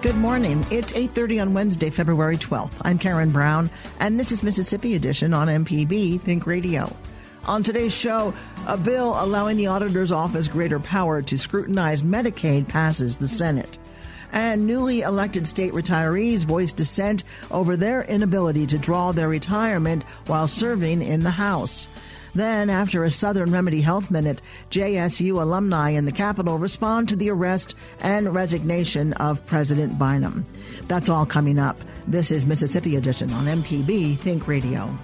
Good morning. It's 8:30 on Wednesday, February 12th. I'm Karen Brown, and this is Mississippi Edition on MPB Think Radio. On today's show, a bill allowing the auditor's office greater power to scrutinize Medicaid passes the Senate. And newly elected state retirees voice dissent over their inability to draw their retirement while serving in the House. Then, after a Southern Remedy Health Minute, JSU alumni in the Capitol respond to the arrest and resignation of President Bynum. That's all coming up. This is Mississippi Edition on MPB Think Radio.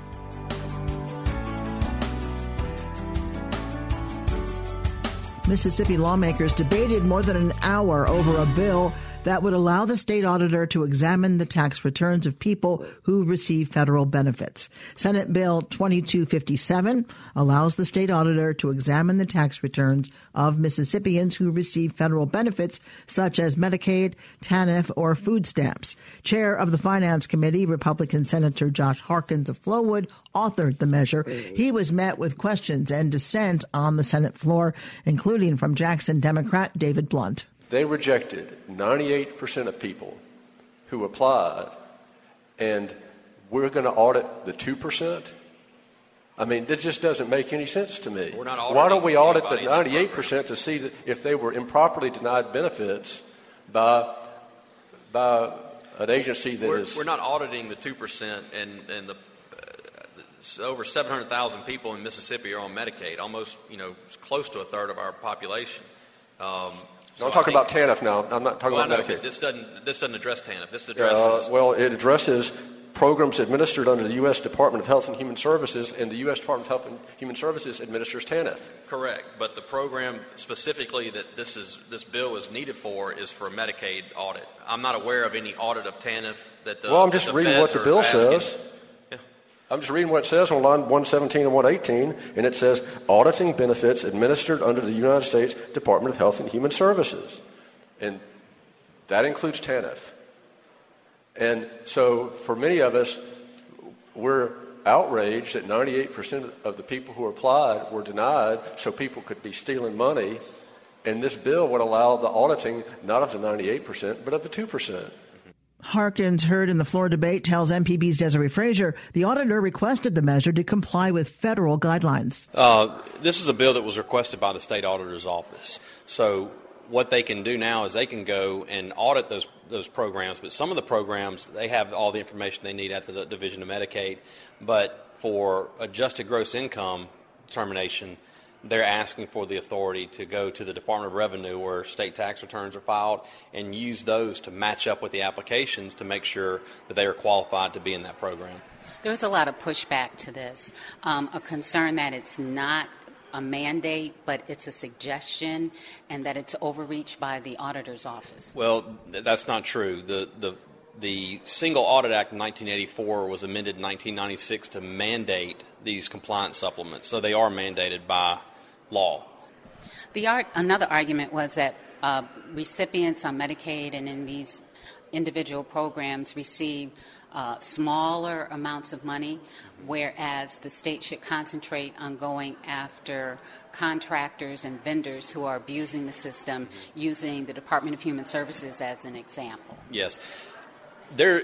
Mississippi lawmakers debated more than an hour over a bill that would allow the state auditor to examine the tax returns of people who receive federal benefits. Senate Bill 2257 allows the state auditor to examine the tax returns of Mississippians who receive federal benefits such as Medicaid, TANF, or food stamps. Chair of the Finance Committee, Republican Senator Josh Harkins of Flowood, authored the measure. He was met with questions and dissent on the Senate floor, including from Jackson Democrat David Blount. They rejected 98% of people who applied, and we're going to audit the 2%? I mean, that just doesn't make any sense to me. Why don't we audit the 98% to see if they were improperly denied benefits by, by an agency that we're, is- We're not auditing the 2%, and, and the uh, over 700,000 people in Mississippi are on Medicaid, almost, you know, close to a third of our population. Um, No, I'm talking about TANF now. I'm not talking well, about Medicaid. This doesn't, this doesn't address TANF. This Uh, addresses. well, it addresses programs administered under the U.S. Department of Health and Human Services, and the U.S. Department of Health and Human Services administers TANF. Correct, but the program specifically that this is this bill is needed for is for a Medicaid audit. I'm not aware of any audit of TANF that the. Well, I'm just reading what the bill asking. says. I'm just reading what it says on line 117 and 118, and it says auditing benefits administered under the United States Department of Health and Human Services. And that includes TANF. And so for many of us, we're outraged that 98% of the people who applied were denied so people could be stealing money. And this bill would allow the auditing not of the 98%, but of the 2%. Harkins, heard in the floor debate, tells MPB's Desare Frazier the auditor requested the measure to comply with federal guidelines. Uh, this is a bill that was requested by the state auditor's office. So what they can do now is they can go and audit those those programs. But some of the programs they have all the information they need at the Division of Medicaid. But for adjusted gross income determination, they're asking for the authority to go to the Department of Revenue where state tax returns are filed and use those to match up with the applications to make sure that they are qualified to be in that program. There's a lot of pushback to this, um, a concern that it's not a mandate, but it's a suggestion, and that it's overreach by the auditor's office. Well, that's not true. The, the, the Single Audit Act in 1984 was amended in 1996 to mandate these compliance supplements, so they are mandated by law. The art, another argument was that uh, recipients on Medicaid and in these individual programs receive uh, smaller amounts of money, whereas the state should concentrate on going after contractors and vendors who are abusing the system, using the Department of Human Services as an example. Yes. There,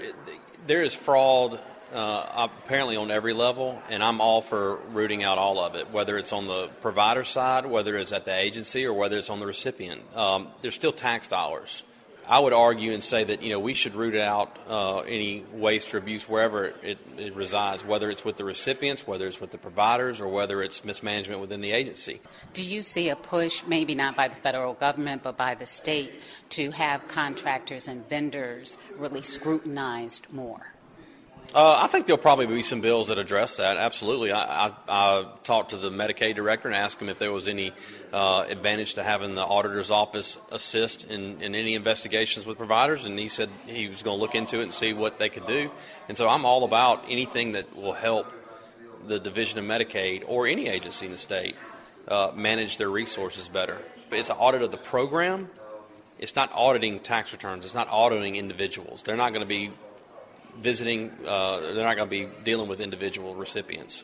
there is fraud uh, apparently on every level, and I'm all for rooting out all of it, whether it's on the provider side, whether it's at the agency, or whether it's on the recipient. Um, there's still tax dollars. I would argue and say that you know we should root out uh, any waste or abuse wherever it, it resides, whether it's with the recipients, whether it's with the providers, or whether it's mismanagement within the agency. Do you see a push, maybe not by the federal government, but by the state, to have contractors and vendors really scrutinized more? Uh, I think there'll probably be some bills that address that. Absolutely. I, I, I talked to the Medicaid director and asked him if there was any uh, advantage to having the auditor's office assist in, in any investigations with providers, and he said he was going to look into it and see what they could do. And so I'm all about anything that will help the Division of Medicaid or any agency in the state uh, manage their resources better. It's an audit of the program. It's not auditing tax returns. It's not auditing individuals. They're not going to be visiting, uh, they're not going to be dealing with individual recipients.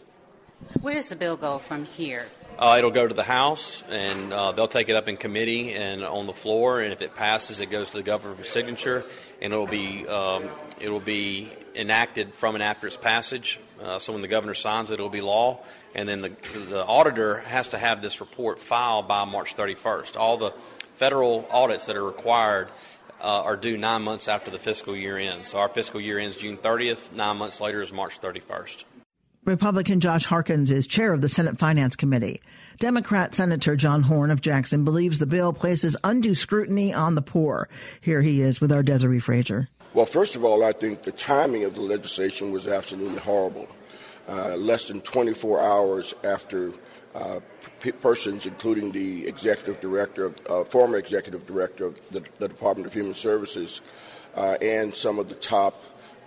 Where does the bill go from here? Uh, it'll go to the House, and uh, they'll take it up in committee and on the floor. And if it passes, it goes to the governor for signature, and it'll be um, it'll be enacted from and after its passage. Uh, so when the governor signs it, it'll be law. And then the the auditor has to have this report filed by March 31st. All the federal audits that are required uh, are due nine months after the fiscal year ends. So our fiscal year ends June 30th. Nine months later is March 31st. Republican Josh Harkins is chair of the Senate Finance Committee. Democrat Senator John Horn of Jackson believes the bill places undue scrutiny on the poor. Here he is with our Desare Frazier. Well, first of all, I think the timing of the legislation was absolutely horrible. Uh, less than 24 hours after uh, p- persons, including the executive director, of, uh, former executive director of the, the, Department of Human Services, uh, and some of the top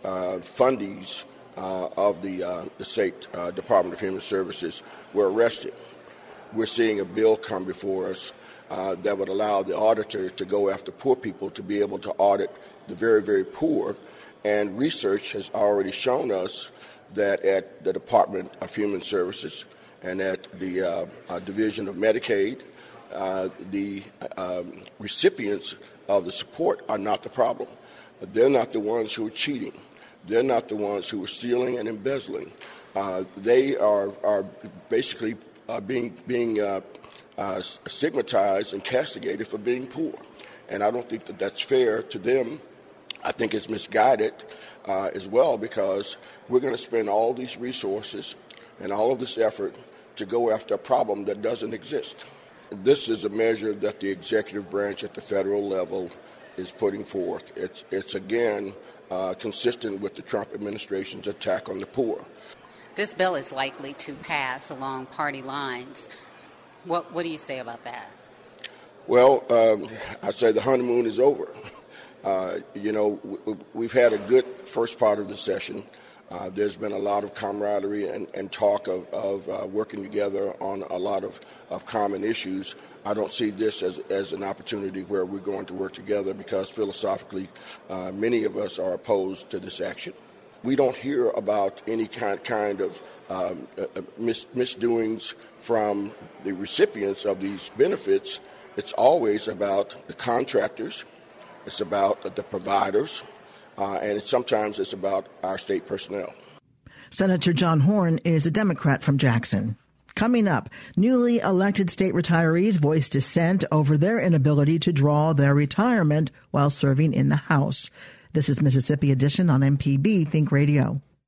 uh, fundies uh, of the, the state Department of Human Services were arrested. We're seeing a bill come before us that would allow the auditor to go after poor people to be able to audit the very, very poor. And research has already shown us that at the Department of Human Services, and at the uh, uh, Division of Medicaid, uh, the um, recipients of the support are not the problem. They're not the ones who are cheating. They're not the ones who are stealing and embezzling. Uh, they are, are basically uh, being, being uh, stigmatized and castigated for being poor. And I don't think that that's fair to them. I think it's misguided as well because we're going to spend all these resources and all of this effort to go after a problem that doesn't exist. This is a measure that the executive branch at the federal level is putting forth. It's, it's again uh, consistent with the Trump administration's attack on the poor. This bill is likely to pass along party lines. What, what do you say about that? Well, um, I say the honeymoon is over. Uh, you know, we've had a good first part of the session. Uh, there's been a lot of camaraderie and, and talk of, of uh, working together on a lot of, of common issues. I don't see this as, as an opportunity where we're going to work together because philosophically, uh, many of us are opposed to this action. We don't hear about any kind, kind of um, uh, uh, mis- misdoings from the recipients of these benefits. It's always about the contractors, it's about the providers, uh, and sometimes it's about our state personnel. Senator John Horn is a Democrat from Jackson. Coming up, newly elected state retirees voice dissent over their inability to draw their retirement while serving in the House. This is Mississippi Edition on MPB Think Radio.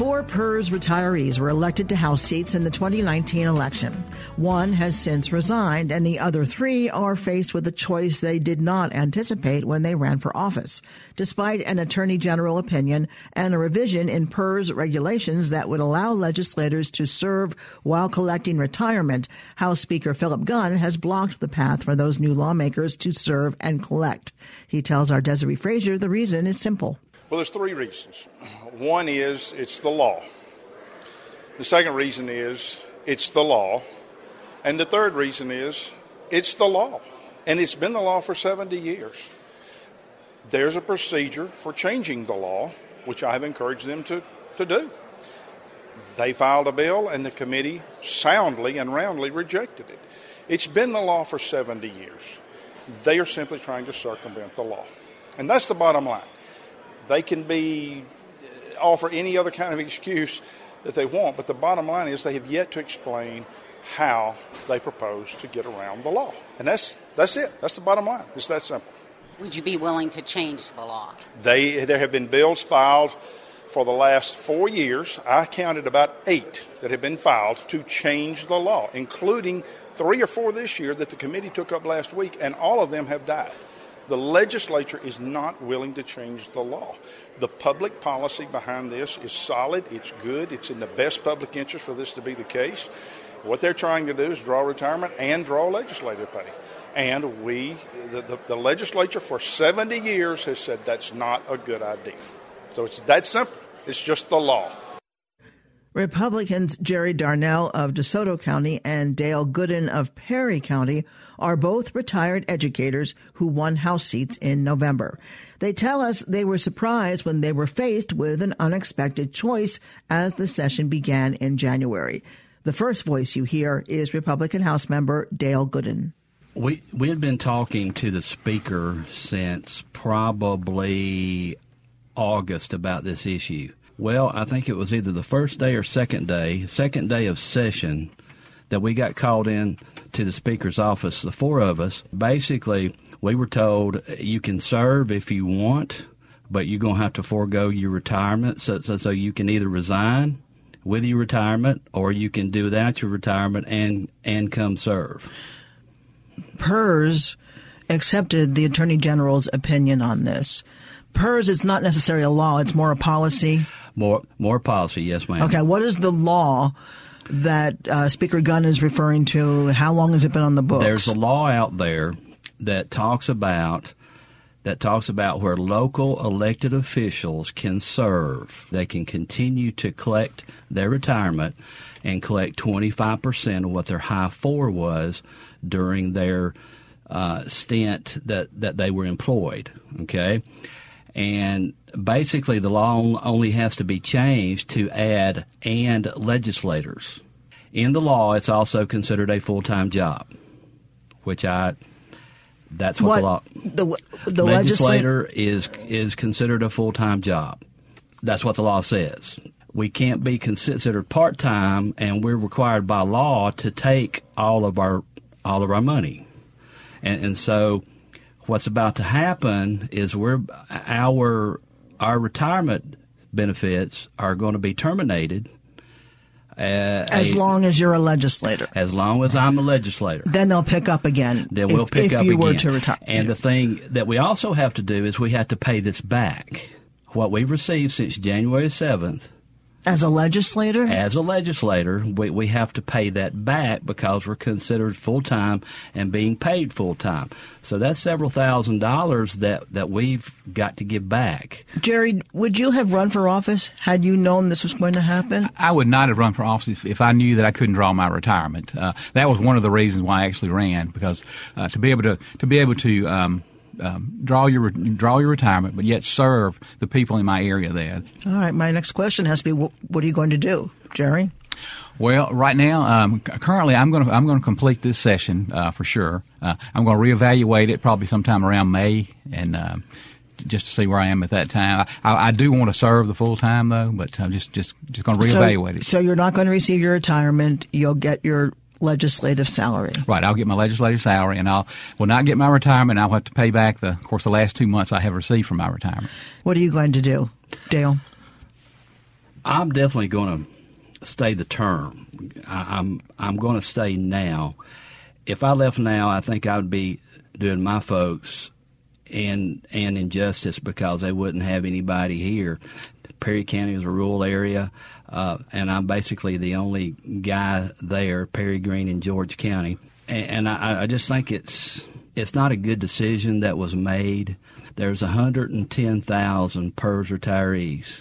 Four PERS retirees were elected to House seats in the 2019 election. One has since resigned, and the other three are faced with a choice they did not anticipate when they ran for office, despite an Attorney General opinion and a revision in PERS regulations that would allow legislators to serve while collecting retirement. House Speaker Phillip Gunn has blocked the path for those new lawmakers to serve and collect. He tells our Desare Frazier the reason is simple. Well, there's three reasons. One is it's the law. The second reason is it's the law. And the third reason is it's the law. And it's been the law for 70 years. There's a procedure for changing the law, which I've encouraged them to, to do. They filed a bill, and the committee soundly and roundly rejected it. It's been the law for 70 years. They are simply trying to circumvent the law. And that's the bottom line. They can be offer any other kind of excuse that they want, but the bottom line is they have yet to explain how they propose to get around the law. And that's, that's it. That's the bottom line. It's that simple. Would you be willing to change the law? They, there have been bills filed for the last four years. I counted about eight that have been filed to change the law, including three or four this year that the committee took up last week, and all of them have died. The legislature is not willing to change the law. The public policy behind this is solid, it's good, it's in the best public interest for this to be the case. What they're trying to do is draw retirement and draw legislative pay. And we, the, the, the legislature for 70 years has said that's not a good idea. So it's that simple. It's just the law. Republicans Jerry Darnell of DeSoto County and Dale Goodin of Perry County are both retired educators who won House seats in November. They tell us they were surprised when they were faced with an unexpected choice as the session began in January. The first voice you hear is Republican House member Dale Goodin. We we had been talking to the speaker since probably August about this issue. Well, I think it was either the first day or second day, second day of session, that we got called in to the speaker's office. The four of us, basically, we were told you can serve if you want, but you're going to have to forego your retirement. So, so, so you can either resign with your retirement or you can do without your retirement and and come serve. PERS accepted the Attorney General's opinion on this. PERS is not necessarily a law; it's more a policy. More more policy, yes, ma'am. Okay, what is the law that uh, Speaker Gunn is referring to? How long has it been on the books? There's a law out there that talks about that talks about where local elected officials can serve. They can continue to collect their retirement and collect 25% of what their high four was during their uh, stint that, that they were employed. Okay? And basically, the law only has to be changed to add and legislators. In the law, it's also considered a full time job, which I that's what, what the law. The, the legislator is is considered a full time job. That's what the law says. We can't be considered part time, and we're required by law to take all of our all of our money. And, and so, what's about to happen is we're our our retirement benefits are going to be terminated uh, as a, long as you're a legislator. As long as I'm a legislator. Then they'll pick up again. Then we'll if, pick if up you again. were to retire. And the thing that we also have to do is we have to pay this back. What we've received since January 7th as a legislator? As a legislator, we, we have to pay that back because we're considered full time and being paid full time. So that's several thousand dollars that, that we've got to give back. Jerry, would you have run for office had you known this was going to happen? I would not have run for office if, if I knew that I couldn't draw my retirement. Uh, that was one of the reasons why I actually ran because uh, to be able to to be able to um, um, draw your draw your retirement, but yet serve the people in my area there. All right. My next question has to be: What, what are you going to do, Jerry? Well, right now, um, currently, I'm going to I'm going to complete this session uh, for sure. Uh, I'm going to reevaluate it probably sometime around May, and uh, just to see where I am at that time. I, I do want to serve the full time though, but I'm just just just going to reevaluate so, it. So you're not going to receive your retirement. You'll get your legislative salary. Right, I'll get my legislative salary, and I'll will not get my retirement. I'll have to pay back the, of course, the last two months I have received from my retirement. What are you going to do, Dale? I'm definitely going to stay the term. I, I'm I'm going to stay now. If I left now, I think I would be doing my folks and and injustice because they wouldn't have anybody here. Perry County is a rural area, uh, and I'm basically the only guy there, Perry Greene in George County. And, and I, I just think it's it's not a good decision that was made. There's 110,000 PERS retirees,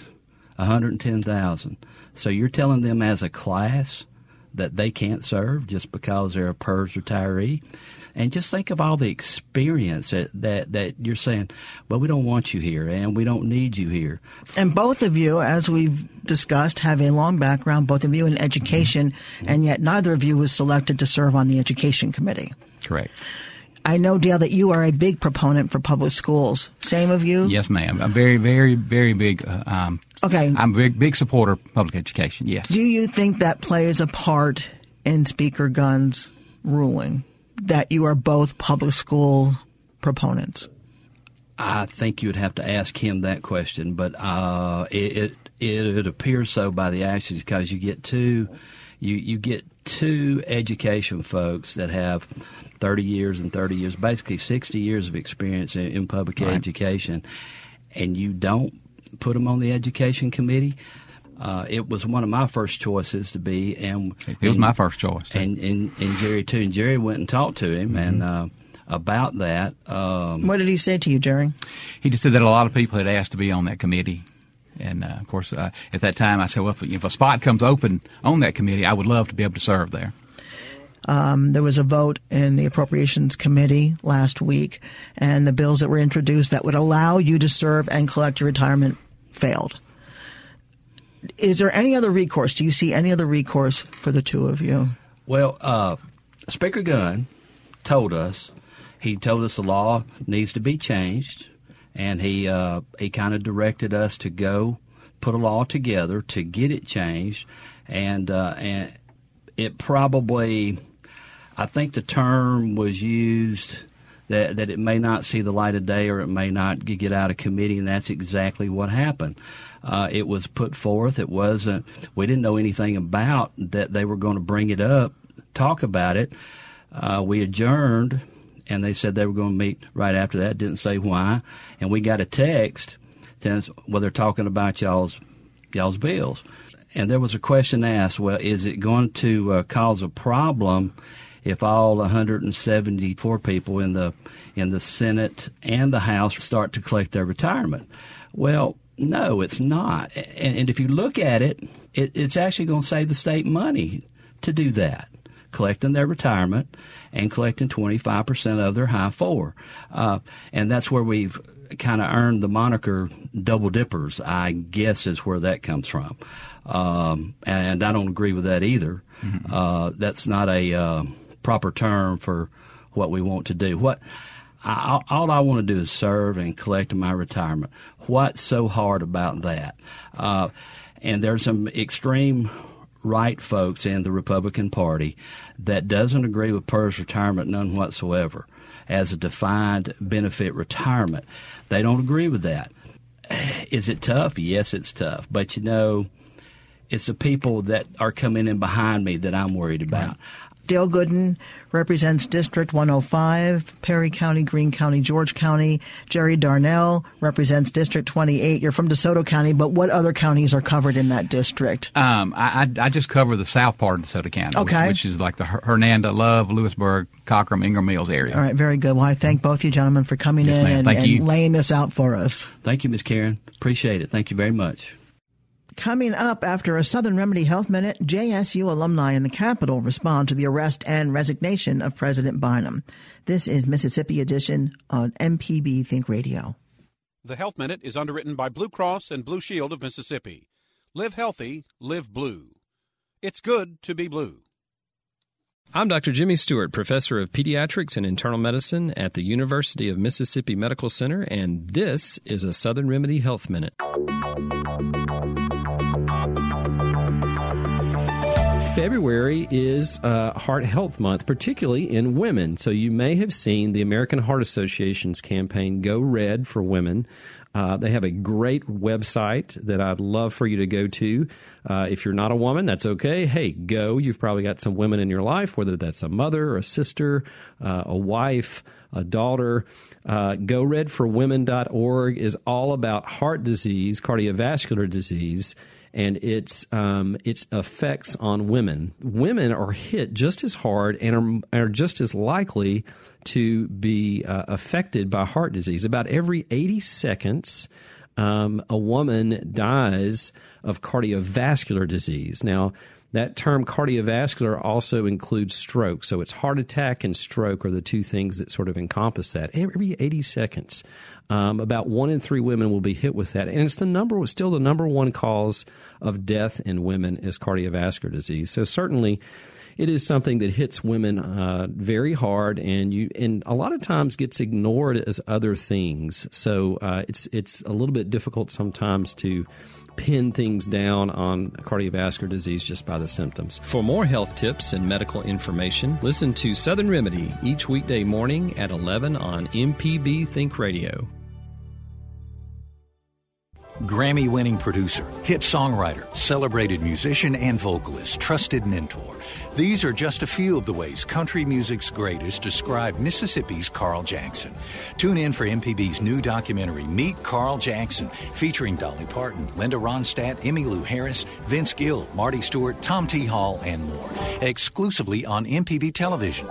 110,000. So you're telling them as a class that they can't serve just because they're a PERS retiree? And just think of all the experience that, that, that you're saying, well, we don't want you here and we don't need you here. And both of you, as we've discussed, have a long background, both of you in education, mm-hmm. and yet neither of you was selected to serve on the education committee. Correct. I know, Dale, that you are a big proponent for public schools. Same of you? Yes, ma'am. I'm very, very, very big. Uh, um, okay. I'm a big, big supporter of public education. Yes. Do you think that plays a part in Speaker Gunn's ruling that you are both public school proponents? I think you would have to ask him that question, but uh, it, it, it appears so by the actions because you get two you you get two education folks that have 30 years and 30 years, basically 60 years of experience in, in public right. education, and you don't put them on the education committee. Uh, it was one of my first choices to be, and it was my first choice, and, and, and Jerry too. And Jerry went and talked to him, mm-hmm. and uh, about that. Um, what did he say to you, Jerry? He just said that a lot of people had asked to be on that committee. And uh, of course, uh, at that time, I said, well, if, if, a spot comes open on that committee, I would love to be able to serve there. Um, there was a vote in the Appropriations Committee last week, and the bills that were introduced that would allow you to serve and collect your retirement failed. Is there any other recourse? Do you see any other recourse for the two of you? Well, uh, Speaker Gunn told us he told us the law needs to be changed, and he uh, he kind of directed us to go put a law together to get it changed, and uh, and it probably, I think the term was used that that it may not see the light of day or it may not get out of committee, and that's exactly what happened. Uh, it was put forth. It wasn't. We didn't know anything about that they were going to bring it up, talk about it. Uh, we adjourned and they said they were going to meet right after that. Didn't say why, and we got a text us well they're talking about y'all's y'all's bills, and there was a question asked. Well, is it going to uh, cause a problem if all 174 people in the in the Senate and the House start to collect their retirement? Well, no, it's not. And, and if you look at it, it, it's actually going to save the state money to do that collecting their retirement and collecting 25% of their high four. Uh, and that's where we've kind of earned the moniker double dippers, I guess is where that comes from. Um, and I don't agree with that either. Mm-hmm. Uh, that's not a uh, proper term for what we want to do. What I, all I want to do is serve and collect my retirement. What's so hard about that? Uh, and there's some extreme right folks in the Republican Party that doesn't agree with PERS retirement none whatsoever as a defined benefit retirement. They don't agree with that. Is it tough? Yes, it's tough. But you know, it's the people that are coming in behind me that I'm worried about. Dale Goodin represents District 105, Perry County, Greene County, George County. Jerry Darnell represents District 28. You're from DeSoto County, but what other counties are covered in that district? Um, I, I, just cover the south part of DeSoto County, okay. which, which is like the Hernando, Love, Lewisburg, Cockrum, Ingram Mills area. All right, very good. Well, I thank both you gentlemen for coming yes, in and, and laying this out for us. Thank you, Ms. Karen. Appreciate it. Thank you very much. Coming up after a Southern Remedy Health Minute, JSU alumni in the Capitol respond to the arrest and resignation of President Bynum. This is Mississippi Edition on MPB Think Radio. The Health Minute is underwritten by Blue Cross and Blue Shield of Mississippi. Live healthy, live blue. It's good to be blue. I'm Dr. Jimmy Stewart, professor of pediatrics and internal medicine at the University of Mississippi Medical Center, and this is a Southern Remedy Health Minute. February is uh, Heart Health Month, particularly in women. So you may have seen the American Heart Association's campaign Go Red for Women. Uh, they have a great website that I'd love for you to go to. Uh, if you're not a woman, that's okay. Hey, go. You've probably got some women in your life, whether that's a mother, a sister, uh, a wife, a daughter. Uh, GoRedForWomen.org is all about heart disease, cardiovascular disease and its um, its effects on women. Women are hit just as hard and are, are just as likely to be uh, affected by heart disease. About every 80 seconds, um, a woman dies of cardiovascular disease. Now, that term cardiovascular also includes stroke. So it's heart attack and stroke are the two things that sort of encompass that. Every 80 seconds, um, about one in three women will be hit with that, and it's the number still the number one cause of death in women is cardiovascular disease. So certainly, it is something that hits women uh, very hard, and you and a lot of times gets ignored as other things. So uh, it's it's a little bit difficult sometimes to pin things down on cardiovascular disease just by the symptoms. For more health tips and medical information, listen to Southern Remedy each weekday morning at 11 on MPB Think Radio. Grammy winning producer, hit songwriter, celebrated musician, and vocalist, trusted mentor. These are just a few of the ways country music's greatest describe Mississippi's Carl Jackson. Tune in for MPB's new documentary, Meet Carl Jackson, featuring Dolly Parton, Linda Ronstadt, Emmylou Harris, Vince Gill, Marty Stuart, Tom T. Hall, and more, exclusively on MPB television.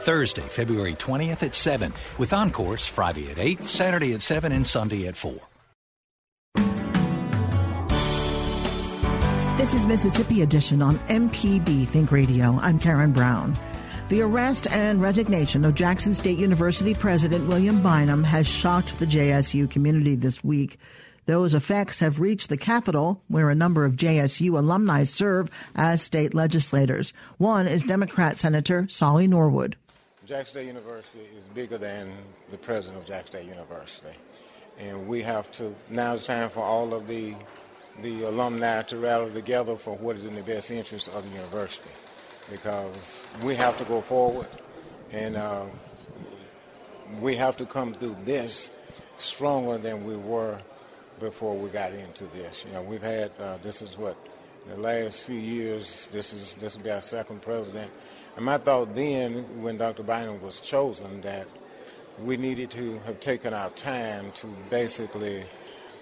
Thursday, February 20th at 7, with encores Friday at 8, Saturday at 7, and Sunday at 4. This is Mississippi Edition on MPB Think Radio. I'm Karen Brown. The arrest and resignation of Jackson State University President William Bynum has shocked the JSU community this week. Those effects have reached the Capitol, where a number of JSU alumni serve as state legislators. One is Democrat Senator Sollie Norwood. Jackson State University is bigger than the president of Jackson State University. And we have to, now it's time for all of the the alumni to rally together for what is in the best interest of the university because we have to go forward and uh, we have to come through this stronger than we were before we got into this. You know, we've had uh, this is what the last few years. This is this will be our second president, and my thought then, when Dr. Bynum was chosen, that we needed to have taken our time to basically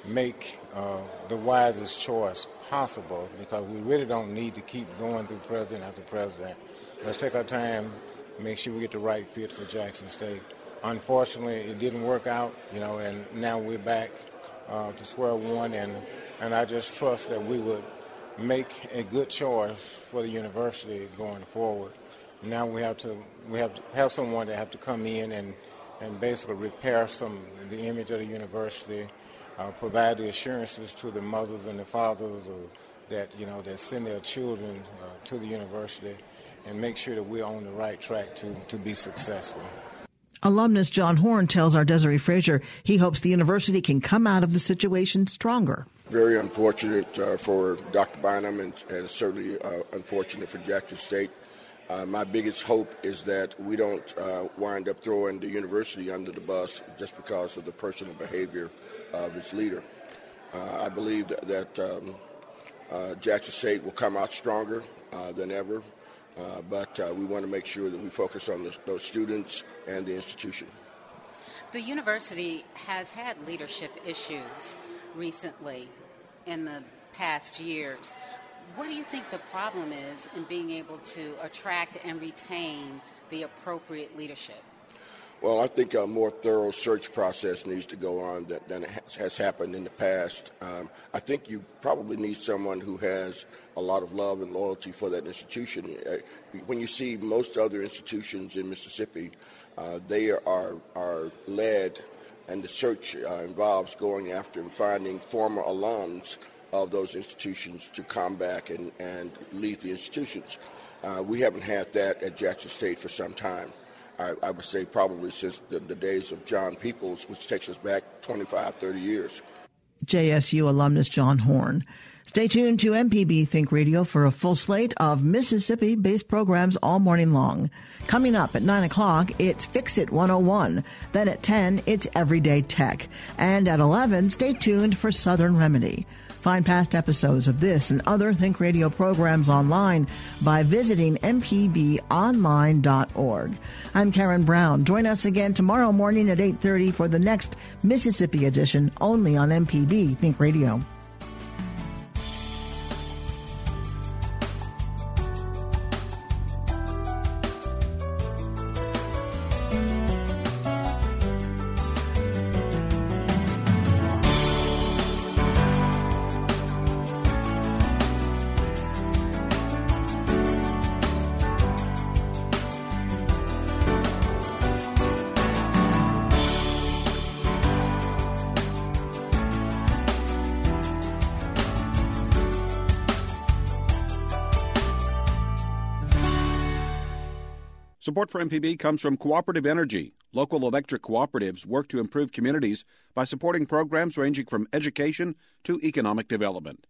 make uh, the wisest choice possible because we really don't need to keep going through president after president. Let's take our time, make sure we get the right fit for Jackson State. Unfortunately, it didn't work out, you know, and now we're back uh, to square one, and, and I just trust that we would make a good choice for the university going forward. Now we have to we have to have someone that have to come in and, and basically repair some the image of the university uh, provide the assurances to the mothers and the fathers that you know that send their children uh, to the university and make sure that we're on the right track to, to be successful. Alumnus John Horn tells our Desare Frazier he hopes the university can come out of the situation stronger. Very unfortunate uh, for Dr. Bynum and, and certainly uh, unfortunate for Jackson State. Uh, my biggest hope is that we don't uh, wind up throwing the university under the bus just because of the personal behavior of its leader. Uh, I believe that, that um, uh, Jackson State will come out stronger uh, than ever, but we want to make sure that we focus on the, those students and the institution. The university has had leadership issues recently in the past years. What do you think the problem is in being able to attract and retain the appropriate leadership? Well, I think a more thorough search process needs to go on that, than has, has happened in the past. Um, I think you probably need someone who has a lot of love and loyalty for that institution. Uh, when you see most other institutions in Mississippi, uh, they are, are led, and the search uh, involves going after and finding former alums of those institutions to come back and, and lead the institutions. Uh, we haven't had that at Jackson State for some time. I, I would say probably since the, the days of John Peoples, which takes us back 25, 30 years. JSU alumnus John Horn. Stay tuned to MPB Think Radio for a full slate of Mississippi based programs all morning long. Coming up at 9 o'clock, it's Fix It 101. Then at 10, it's Everyday Tech. And at 11, stay tuned for Southern Remedy. Find past episodes of this and other Think Radio programs online by visiting mpbonline.org. I'm Karen Brown. Join us again tomorrow morning at 8:30 for the next Mississippi edition only on MPB Think Radio. Support for MPB comes from Cooperative Energy. Local electric cooperatives work to improve communities by supporting programs ranging from education to economic development.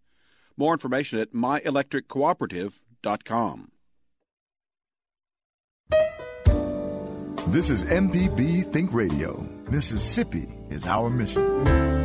More information at myelectriccooperative.com. This is MPB Think Radio. Mississippi is our mission.